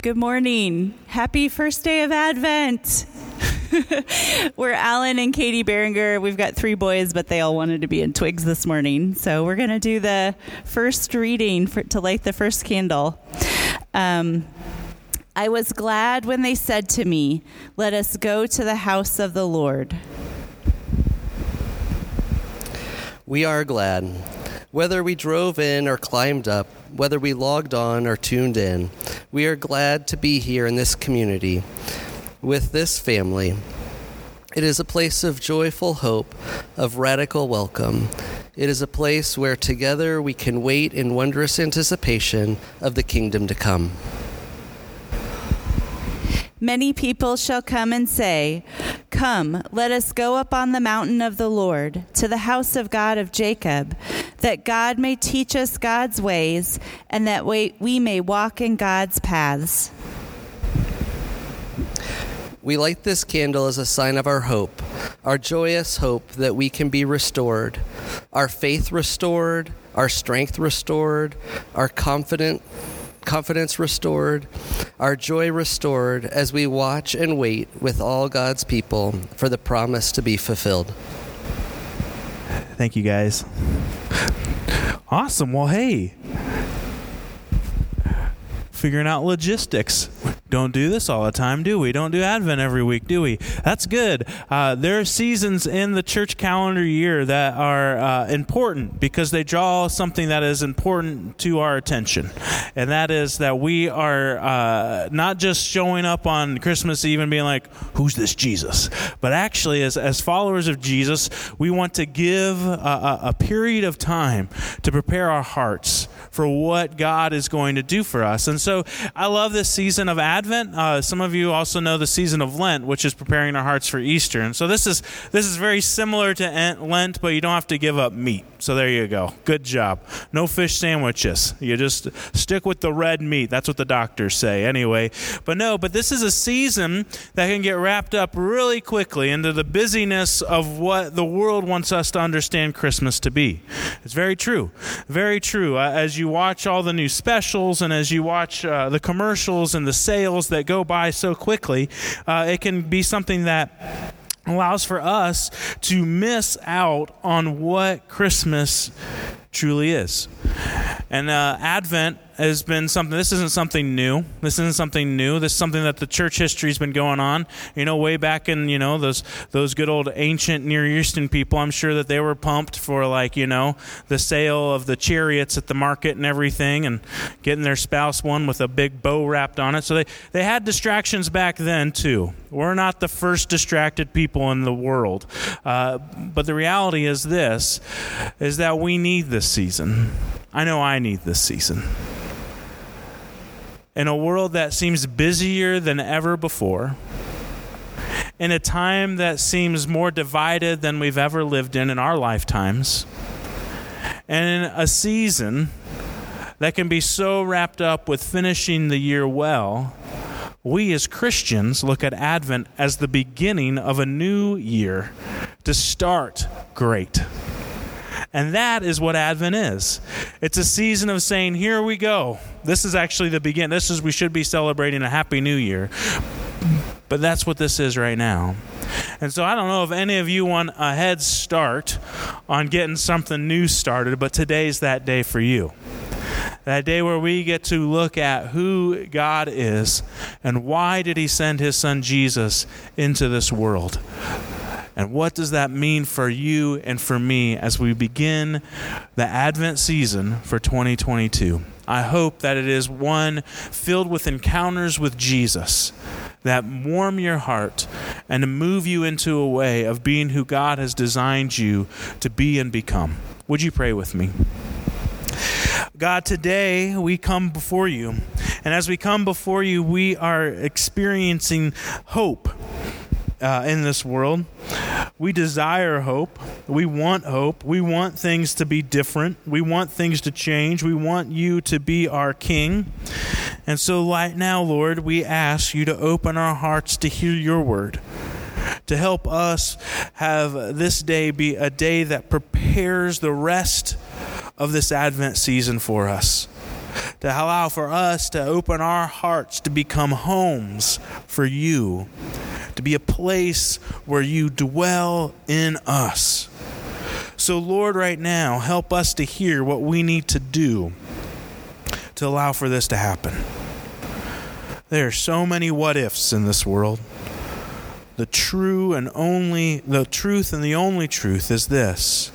Good morning. Happy first day of Advent. we're Alan and Katie Berenger. We've got three boys, but they all wanted to be in twigs this morning. So we're going to do the first reading for, to light the first candle. Um, I was glad when they said to me, Let us go to the house of the Lord. We are glad. Whether we drove in or climbed up, whether we logged on or tuned in, we are glad to be here in this community with this family. It is a place of joyful hope, of radical welcome. It is a place where together we can wait in wondrous anticipation of the kingdom to come. Many people shall come and say, Come, let us go up on the mountain of the Lord, to the house of God of Jacob, that God may teach us God's ways, and that we, may walk in God's paths. We light this candle as a sign of our hope, our joyous hope that we can be restored, our faith restored, our strength restored, our confident confidence restored, our joy restored as we watch and wait with all God's people for the promise to be fulfilled. Thank you guys. Awesome. Well, hey, figuring out logistics. Don't do this all the time, do we? Don't do Advent every week, do we? That's good. Uh, there are seasons in the church calendar year that are uh, important because they draw something that is important to our attention. And that is that we are uh, not just showing up on Christmas Eve and being like, who's this Jesus? But actually, as, as followers of Jesus, we want to give a, a, a period of time to prepare our hearts for what God is going to do for us. And so I love this season of Advent. Uh, some of you also know the season of Lent, which is preparing our hearts for Easter. And so this is this is very similar to Lent, but you don't have to give up meat. So there you go. Good job. No fish sandwiches. You just stick with the red meat. That's what the doctors say anyway. But no, but this is a season that can get wrapped up really quickly into the busyness of what the world wants us to understand Christmas to be. It's very true. Very true. Uh, as you watch all the new specials and as you watch uh, the commercials and the sales that go by so quickly, uh, it can be something that allows for us to miss out on what Christmas truly is. And uh, Advent has been something. This isn't something new. This isn't something new. This is something that the church history has been going on. You know, way back in you know those those good old ancient Near Eastern people. I'm sure that they were pumped for like you know the sale of the chariots at the market and everything, and getting their spouse one with a big bow wrapped on it. So they they had distractions back then too. We're not the first distracted people in the world, uh, but the reality is this: is that we need this season. I know I need this season in a world that seems busier than ever before, in a time that seems more divided than we've ever lived in in our lifetimes, and in a season that can be so wrapped up with finishing the year well, we as Christians look at Advent as the beginning of a new year to start great. And that is what Advent is. It's a season of saying, here we go. This is actually the beginning. This is, we should be celebrating a happy new year. But that's what this is right now. And so I don't know if any of you want a head start on getting something new started, but today's that day for you. That day where we get to look at who God is and why did he send his son Jesus into this world. And what does that mean for you and for me as we begin the Advent season for 2022? I hope that it is one filled with encounters with Jesus that warm your heart and move you into a way of being who God has designed you to be and become. Would you pray with me? God, today we come before you. And as we come before you, we are experiencing hope uh, in this world. We desire hope. We want hope. We want things to be different. We want things to change. We want you to be our King. And so, right now, Lord, we ask you to open our hearts to hear your word to help us have this day be a day that prepares the rest of this Advent season for us. To allow for us to open our hearts to become homes for you, to be a place where you dwell in us. So, Lord, right now, help us to hear what we need to do to allow for this to happen. There are so many what ifs in this world. The true and only, the truth and the only truth is this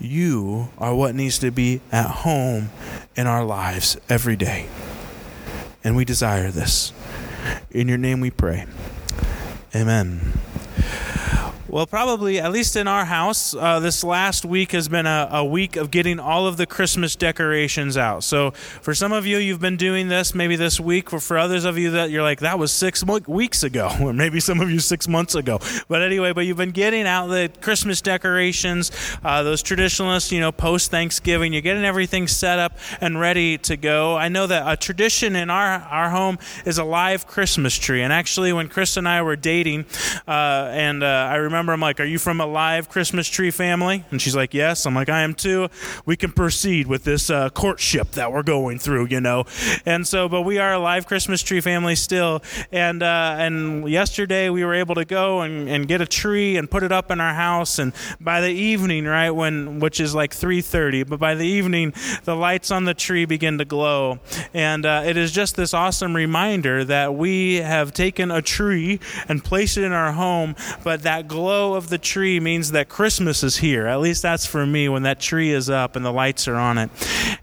you are what needs to be at home in our lives every day. And we desire this. In your name we pray. Amen. Well, probably, at least in our house, uh, this last week has been a, a, week of getting all of the Christmas decorations out. So, for some of you, you've been doing this maybe this week. For, for others of you, that you're like, that was six weeks ago, or maybe some of you six months ago. But anyway, but you've been getting out the Christmas decorations, uh, those traditionalists, you know, post Thanksgiving. You're getting everything set up and ready to go. I know that a tradition in our, our home is a live Christmas tree. And actually, when Chris and I were dating, uh, and uh, I remember I'm like, Are you from a live Christmas tree family? And she's like, Yes. I'm like, I am too. We can proceed with this uh, courtship that we're going through, you know? And so, but we are a live Christmas tree family still. And, uh, and yesterday we were able to go and, and get a tree and put it up in our house. And by the evening, right, when, which is like 3.30, but by the evening, the lights on the tree begin to glow. And uh, it is just this awesome reminder that we have taken a tree and placed it in our home, but that glow glow of the tree means that Christmas is here. At least that's for me when that tree is up and the lights are on it.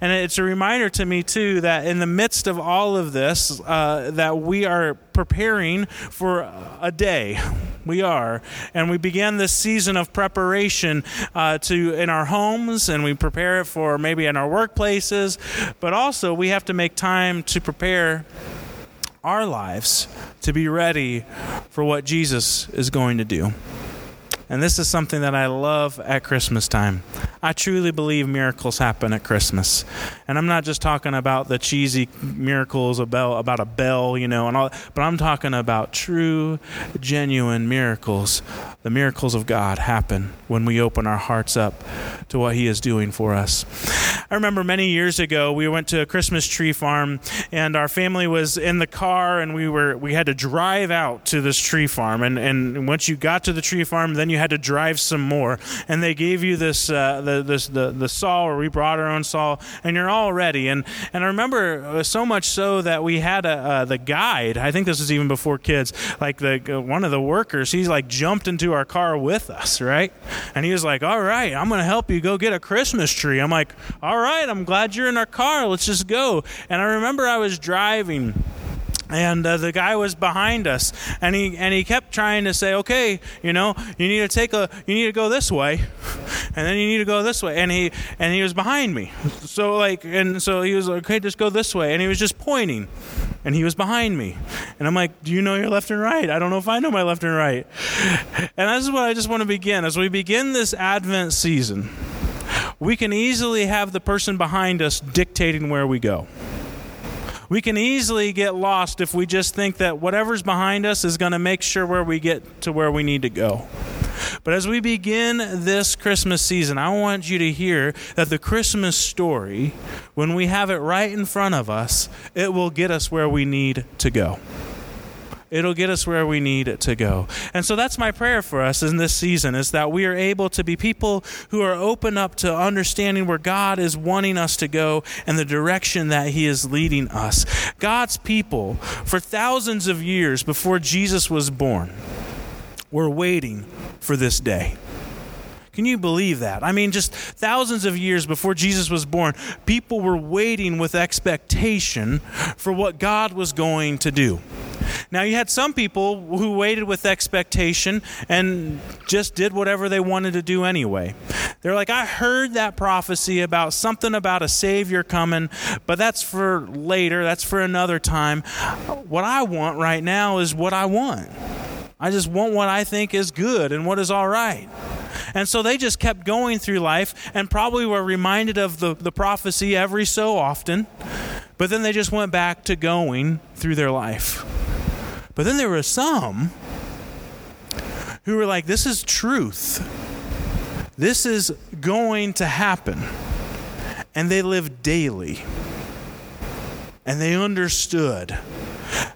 And it's a reminder to me, too, that in the midst of all of this, uh, that we are preparing for a day. We are. And we began this season of preparation uh, to in our homes and we prepare it for maybe in our workplaces, but also we have to make time to prepare our lives to be ready for what Jesus is going to do. And this is something that I love at Christmas time. I truly believe miracles happen at Christmas. And I'm not just talking about the cheesy miracles about about a bell, you know, and all, but I'm talking about true, genuine miracles. The miracles of God happen when we open our hearts up to what He is doing for us. I remember many years ago we went to a Christmas tree farm and our family was in the car and we were we had to drive out to this tree farm and and once you got to the tree farm then you had to drive some more. And they gave you this uh, the the the saw, or we brought our own saw, and you're all ready. And and I remember uh, so much so that we had a uh, the guide. I think this was even before kids. Like the uh, one of the workers, he's like jumped into our car with us, right? And he was like, "All right, I'm gonna help you go get a Christmas tree." I'm like, "All right, I'm glad you're in our car. Let's just go." And I remember I was driving and uh, the guy was behind us and he and he kept trying to say okay you know you need to take a you need to go this way and then you need to go this way and he and he was behind me. So like and so he was like okay just go this way and he was just pointing and he was behind me. And i'm like do you know your left and right? I don't know if i know my left and right. And this is what i just want to begin. As we begin this advent season we can easily have the person behind us dictating where we go we can easily get lost if we just think that whatever's behind us is going to make sure where we get to where we need to go. But as we begin this Christmas season, I want you to hear that the Christmas story, when we have it right in front of us, it will get us where we need to go. It'll get us where we need it to go. And so that's my prayer for us in this season is that we are able to be people who are open up to understanding where God is wanting us to go and the direction that He is leading us. God's people, for thousands of years before Jesus was born, were waiting for this day. Can you believe that? I mean, just thousands of years before Jesus was born, people were waiting with expectation for what God was going to do. Now, you had some people who waited with expectation and just did whatever they wanted to do anyway. They're like, I heard that prophecy about something about a Savior coming, but that's for later, that's for another time. What I want right now is what I want. I just want what I think is good and what is all right. And so they just kept going through life and probably were reminded of the, the prophecy every so often, but then they just went back to going through their life. But then there were some who were like, this is truth. This is going to happen. And they lived daily and they understood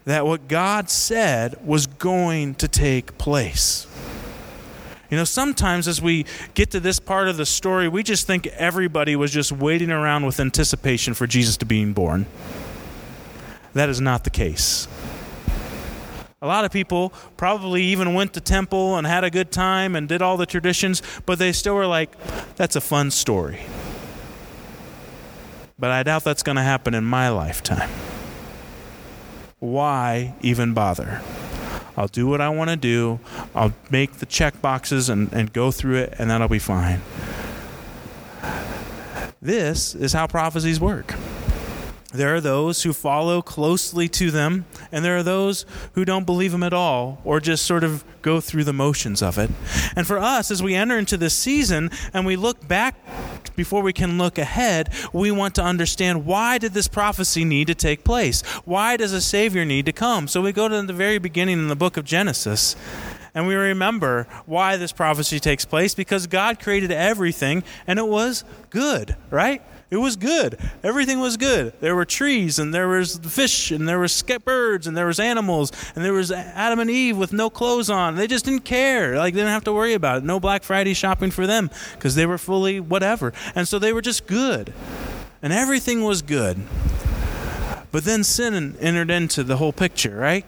that what God said was going to take place. You know, sometimes as we get to this part of the story, we just think everybody was just waiting around with anticipation for Jesus to being born. That is not the case. A lot of people probably even went to temple and had a good time and did all the traditions, but they still were like, that's a fun story. But I doubt that's going to happen in my lifetime. Why even bother? I'll do what I want to do. I'll make the check boxes and, and go through it, and that'll be fine. This is how prophecies work. There are those who follow closely to them, and there are those who don't believe them at all or just sort of go through the motions of it. And for us, as we enter into this season and we look back before we can look ahead, we want to understand why did this prophecy need to take place? Why does a Savior need to come? So we go to the very beginning in the book of Genesis. And we remember why this prophecy takes place because God created everything and it was good, right? It was good. Everything was good. There were trees and there was fish and there was birds and there was animals and there was Adam and Eve with no clothes on. They just didn't care. Like they didn't have to worry about it. No Black Friday shopping for them because they were fully whatever. And so they were just good. And everything was good. But then sin entered into the whole picture, right?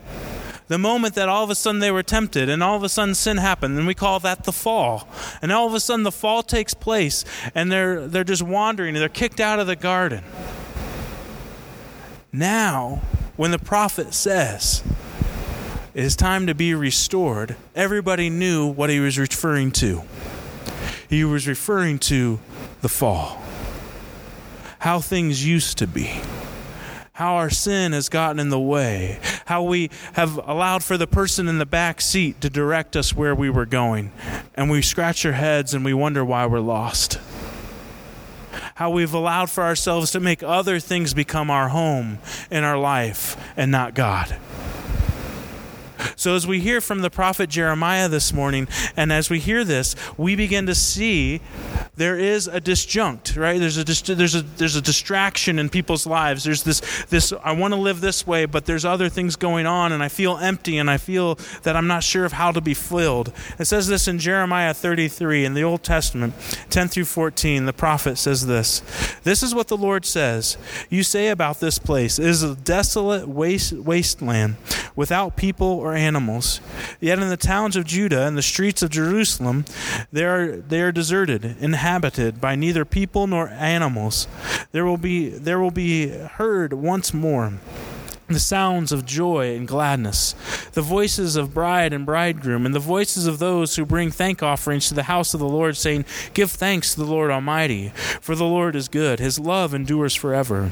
The moment that all of a sudden they were tempted and all of a sudden sin happened and we call that the fall. And all of a sudden the fall takes place and they're they're just wandering and they're kicked out of the garden. Now when the prophet says it is time to be restored everybody knew what he was referring to. He was referring to the fall. How things used to be how our sin has gotten in the way, how we have allowed for the person in the back seat to direct us where we were going, and we scratch our heads and we wonder why we're lost. How we've allowed for ourselves to make other things become our home in our life and not God. So, as we hear from the prophet Jeremiah this morning, and as we hear this, we begin to see there is a disjunct, right? There's a there's a there's a distraction in people's lives. There's this this I want to live this way, but there's other things going on, and I feel empty, and I feel that I'm not sure of how to be filled. It says this in Jeremiah 33 in the Old Testament, 10 through 14. The prophet says this: This is what the Lord says. You say about this place, it is a desolate waste wasteland, without people or animals. Yet in the towns of Judah and the streets of Jerusalem, they are, they are deserted, inhabited by neither people nor animals. There will be, there will be heard once more the sounds of joy and gladness, the voices of bride and bridegroom, and the voices of those who bring thank offerings to the house of the Lord, saying, Give thanks to the Lord Almighty, for the Lord is good, his love endures forever.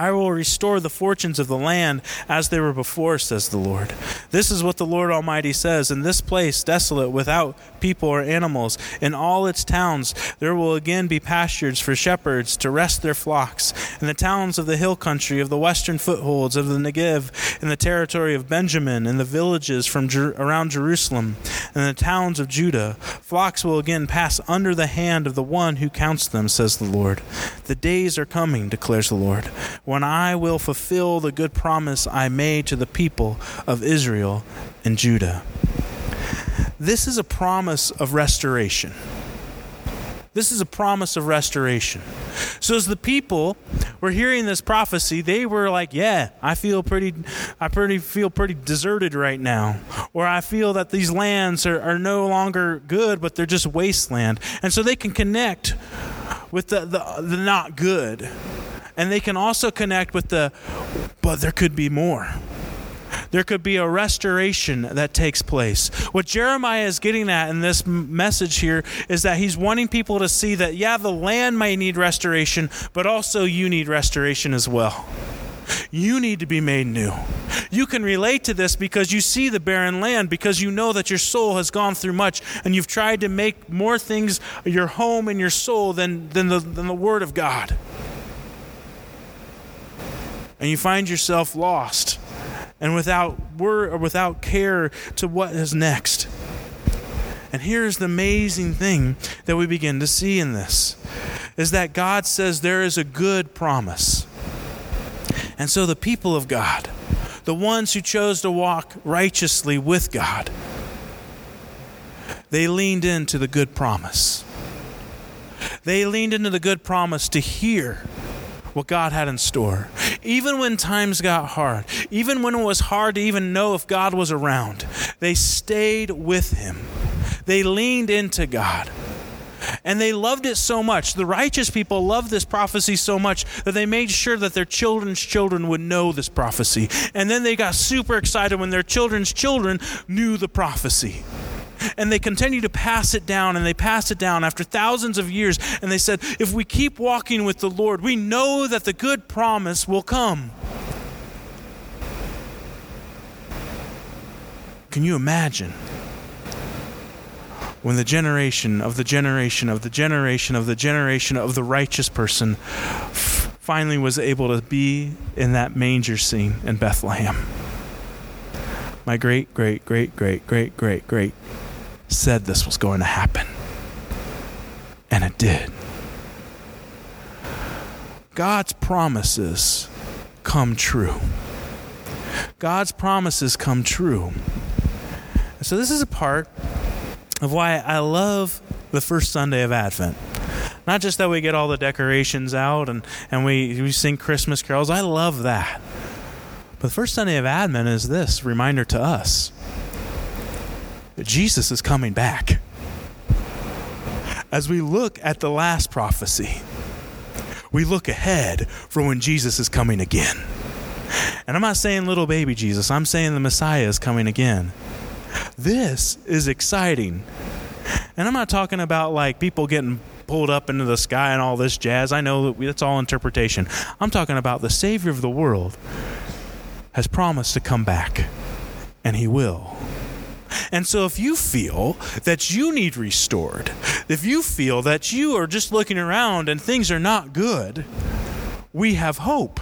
I will restore the fortunes of the land as they were before, says the Lord. This is what the Lord Almighty says In this place, desolate, without people or animals, in all its towns, there will again be pastures for shepherds to rest their flocks. In the towns of the hill country, of the western footholds, of the Negev, in the territory of Benjamin, in the villages from Jer- around Jerusalem, in the towns of Judah, flocks will again pass under the hand of the one who counts them, says the Lord. The days are coming, declares the Lord when I will fulfill the good promise I made to the people of Israel and Judah. This is a promise of restoration. This is a promise of restoration. So as the people were hearing this prophecy, they were like, "Yeah, I feel pretty, I pretty feel pretty deserted right now, or I feel that these lands are, are no longer good, but they're just wasteland." And so they can connect with the, the, the not good and they can also connect with the, but there could be more. There could be a restoration that takes place. What Jeremiah is getting at in this message here is that he's wanting people to see that, yeah, the land may need restoration, but also you need restoration as well. You need to be made new. You can relate to this because you see the barren land, because you know that your soul has gone through much, and you've tried to make more things your home and your soul than, than, the, than the Word of God and you find yourself lost and without word or without care to what is next. And here's the amazing thing that we begin to see in this is that God says there is a good promise. And so the people of God, the ones who chose to walk righteously with God, they leaned into the good promise. They leaned into the good promise to hear what God had in store. Even when times got hard, even when it was hard to even know if God was around, they stayed with Him. They leaned into God. And they loved it so much. The righteous people loved this prophecy so much that they made sure that their children's children would know this prophecy. And then they got super excited when their children's children knew the prophecy and they continue to pass it down and they pass it down after thousands of years. And they said, if we keep walking with the Lord, we know that the good promise will come. Can you imagine? When the generation of the generation of the generation of the generation of the righteous person finally was able to be in that manger scene in Bethlehem. My great, great, great, great, great, great, great said this was going to happen. And it did. God's promises come true. God's promises come true. So, this is a part of why I love the first Sunday of Advent. Not just that we get all the decorations out and, and we, we sing Christmas carols, I love that. But the first Sunday of Advent is this reminder to us Jesus is coming back. As we look at the last prophecy, we look ahead for when Jesus is coming again. And I'm not saying little baby Jesus, I'm saying the Messiah is coming again. This is exciting. And I'm not talking about like people getting pulled up into the sky and all this jazz. I know that that's all interpretation. I'm talking about the Savior of the world has promised to come back, and He will. And so, if you feel that you need restored, if you feel that you are just looking around and things are not good, we have hope.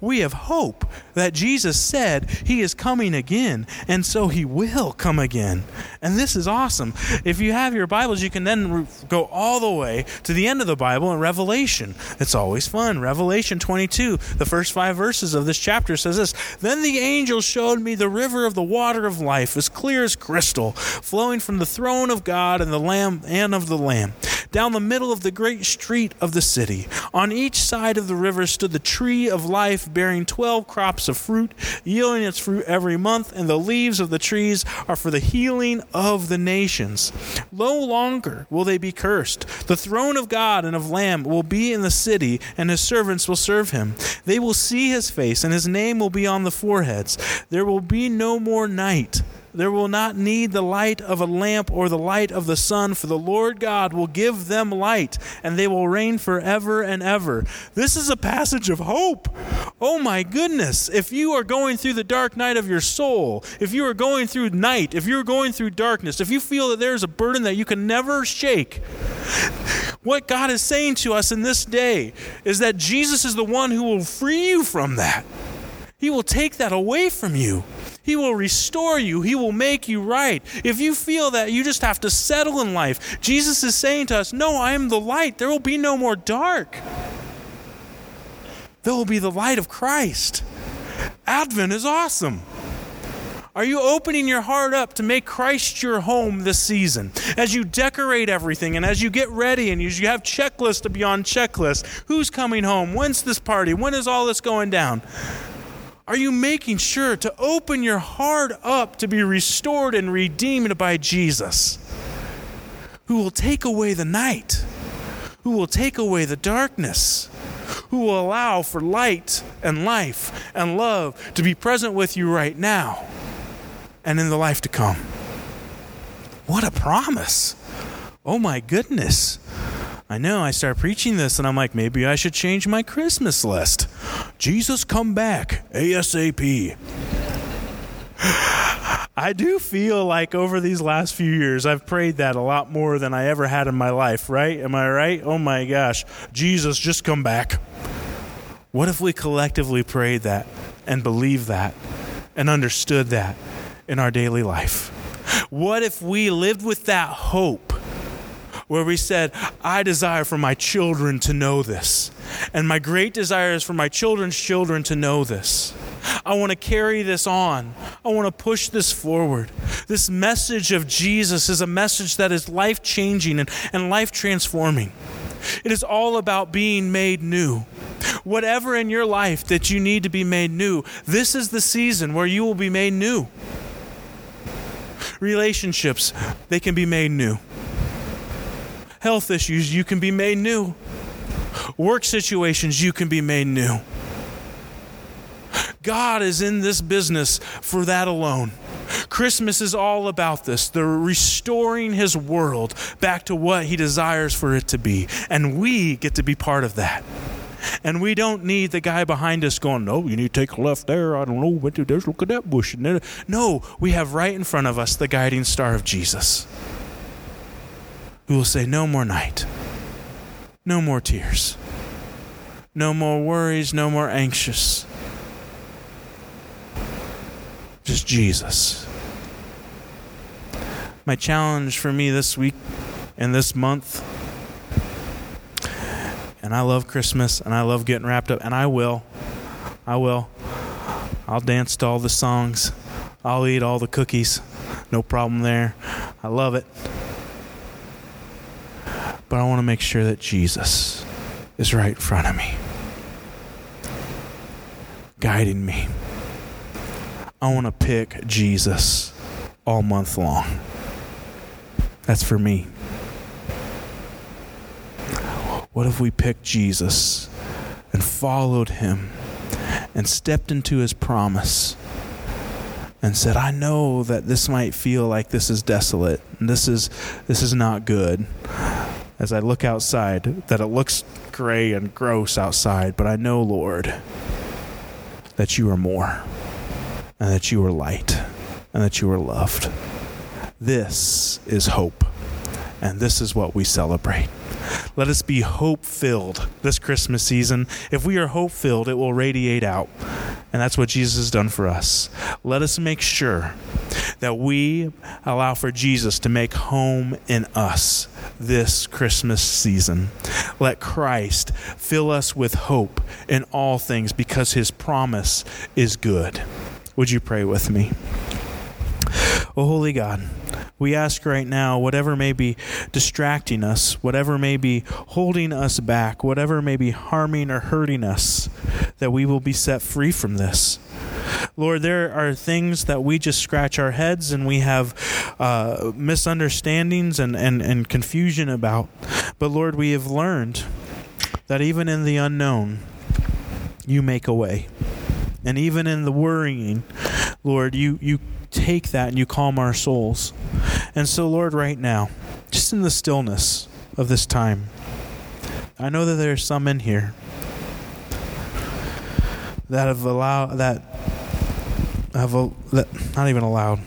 We have hope that Jesus said he is coming again, and so he will come again. And this is awesome. If you have your Bibles, you can then go all the way to the end of the Bible in Revelation. It's always fun. Revelation 22, the first five verses of this chapter says this Then the angel showed me the river of the water of life, as clear as crystal, flowing from the throne of God and the Lamb and of the Lamb, down the middle of the great street of the city. On each side of the river stood the tree of life bearing 12 crops of fruit, yielding its fruit every month, and the leaves of the trees are for the healing of the nations. No longer will they be cursed. The throne of God and of Lamb will be in the city, and his servants will serve him. They will see his face, and his name will be on the foreheads. There will be no more night. There will not need the light of a lamp or the light of the sun, for the Lord God will give them light, and they will reign forever and ever. This is a passage of hope. Oh my goodness. If you are going through the dark night of your soul, if you are going through night, if you're going through darkness, if you feel that there's a burden that you can never shake, what God is saying to us in this day is that Jesus is the one who will free you from that. He will take that away from you. He will restore you. He will make you right. If you feel that you just have to settle in life, Jesus is saying to us, No, I am the light. There will be no more dark. There will be the light of Christ. Advent is awesome. Are you opening your heart up to make Christ your home this season? As you decorate everything and as you get ready and as you have checklist to beyond checklist, who's coming home? When's this party? When is all this going down? Are you making sure to open your heart up to be restored and redeemed by Jesus, who will take away the night, who will take away the darkness, who will allow for light and life and love to be present with you right now and in the life to come? What a promise! Oh my goodness. I know I start preaching this and I'm like, maybe I should change my Christmas list. Jesus, come back ASAP. I do feel like over these last few years, I've prayed that a lot more than I ever had in my life, right? Am I right? Oh my gosh. Jesus, just come back. What if we collectively prayed that and believed that and understood that in our daily life? What if we lived with that hope? Where we said, I desire for my children to know this. And my great desire is for my children's children to know this. I want to carry this on. I want to push this forward. This message of Jesus is a message that is life changing and, and life transforming. It is all about being made new. Whatever in your life that you need to be made new, this is the season where you will be made new. Relationships, they can be made new. Health issues, you can be made new. Work situations, you can be made new. God is in this business for that alone. Christmas is all about this. The restoring his world back to what he desires for it to be. And we get to be part of that. And we don't need the guy behind us going, no, you need to take a left there. I don't know what to do. Look at that bush. No, we have right in front of us the guiding star of Jesus who will say, no more night, no more tears, no more worries, no more anxious. Just Jesus. My challenge for me this week and this month and I love Christmas and I love getting wrapped up, and I will. I will. I'll dance to all the songs. I'll eat all the cookies. No problem there. I love it. But I want to make sure that Jesus is right in front of me, guiding me. I want to pick Jesus all month long. That's for me. What if we picked Jesus and followed him and stepped into his promise and said, I know that this might feel like this is desolate and this is this is not good. As I look outside, that it looks gray and gross outside, but I know, Lord, that you are more and that you are light and that you are loved. This is hope, and this is what we celebrate. Let us be hope filled this Christmas season. If we are hope filled, it will radiate out. And that's what Jesus has done for us. Let us make sure that we allow for Jesus to make home in us this Christmas season. Let Christ fill us with hope in all things because his promise is good. Would you pray with me? Oh, holy God. We ask right now, whatever may be distracting us, whatever may be holding us back, whatever may be harming or hurting us, that we will be set free from this. Lord, there are things that we just scratch our heads and we have uh, misunderstandings and, and, and confusion about. But Lord, we have learned that even in the unknown, you make a way. And even in the worrying, Lord, you, you take that and you calm our souls. And so, Lord, right now, just in the stillness of this time, I know that there's some in here that have allowed that have that not even allowed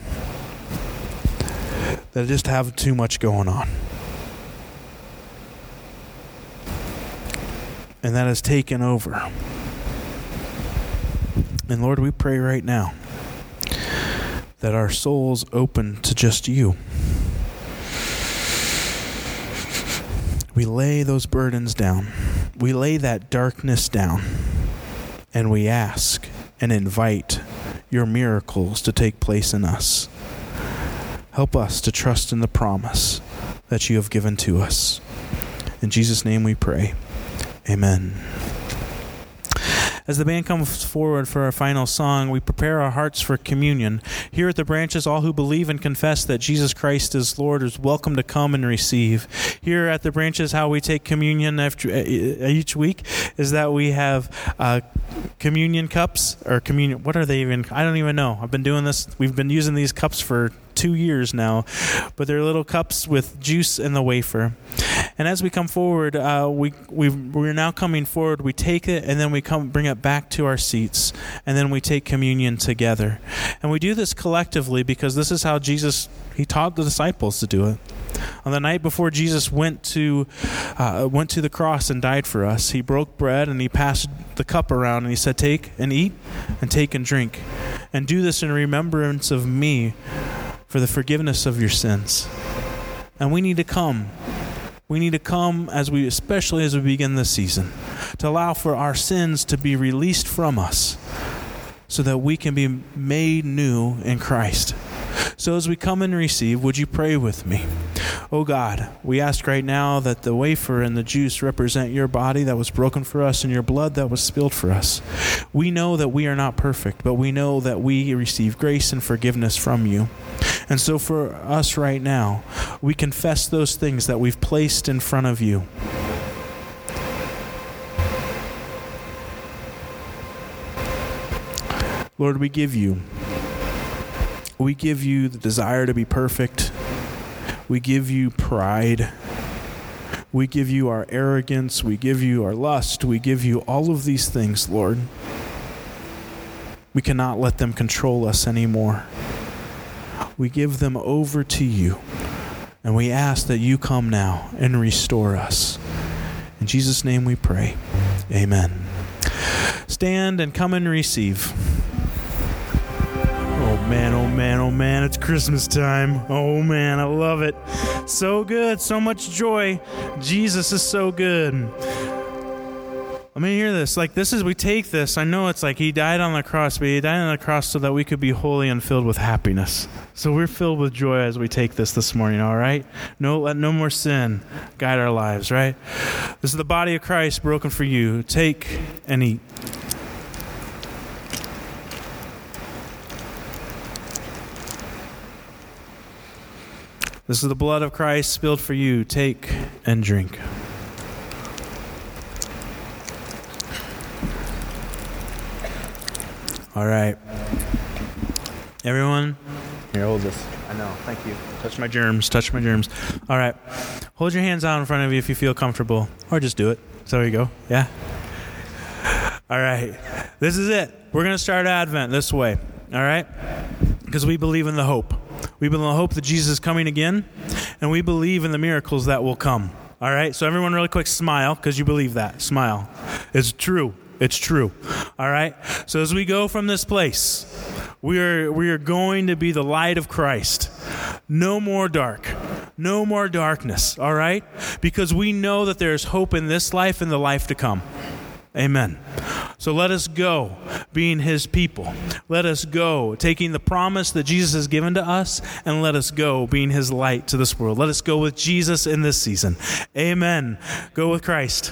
that just have too much going on. And that has taken over. And Lord, we pray right now that our souls open to just you. We lay those burdens down. We lay that darkness down. And we ask and invite your miracles to take place in us. Help us to trust in the promise that you have given to us. In Jesus' name we pray. Amen. As the band comes forward for our final song, we prepare our hearts for communion. Here at the branches, all who believe and confess that Jesus Christ is Lord is welcome to come and receive. Here at the branches, how we take communion after, uh, each week is that we have uh, communion cups or communion. What are they even? I don't even know. I've been doing this. We've been using these cups for two years now, but they're little cups with juice and the wafer. And as we come forward, uh, we we we're now coming forward. We take it and then we come bring it back to our seats, and then we take communion together. And we do this collectively because this is how Jesus he taught the disciples to do it. On the night before Jesus went to uh, went to the cross and died for us, he broke bread and he passed the cup around and he said, "Take and eat, and take and drink, and do this in remembrance of me." for the forgiveness of your sins. And we need to come. We need to come as we, especially as we begin this season, to allow for our sins to be released from us so that we can be made new in Christ. So as we come and receive, would you pray with me? Oh God, we ask right now that the wafer and the juice represent your body that was broken for us and your blood that was spilled for us. We know that we are not perfect, but we know that we receive grace and forgiveness from you. And so for us right now, we confess those things that we've placed in front of you. Lord, we give you we give you the desire to be perfect. We give you pride. We give you our arrogance. We give you our lust. We give you all of these things, Lord. We cannot let them control us anymore. We give them over to you. And we ask that you come now and restore us. In Jesus' name we pray. Amen. Stand and come and receive. Man, oh man, oh man, it's Christmas time. Oh man, I love it. So good, so much joy. Jesus is so good. Let me hear this. Like, this is, we take this. I know it's like he died on the cross, but he died on the cross so that we could be holy and filled with happiness. So we're filled with joy as we take this this morning, all right? No, let no more sin guide our lives, right? This is the body of Christ broken for you. Take and eat. This is the blood of Christ spilled for you. Take and drink. All right. Everyone, here, hold this. I know. Thank you. Touch my germs. Touch my germs. All right. Hold your hands out in front of you if you feel comfortable, or just do it. So there you go. Yeah. All right. This is it. We're going to start Advent this way. All right? Because we believe in the hope. We believe in the hope that Jesus is coming again, and we believe in the miracles that will come. All right? So, everyone, really quick, smile because you believe that. Smile. It's true. It's true. All right? So, as we go from this place, we are, we are going to be the light of Christ. No more dark. No more darkness. All right? Because we know that there is hope in this life and the life to come. Amen. So let us go being his people. Let us go taking the promise that Jesus has given to us, and let us go being his light to this world. Let us go with Jesus in this season. Amen. Go with Christ.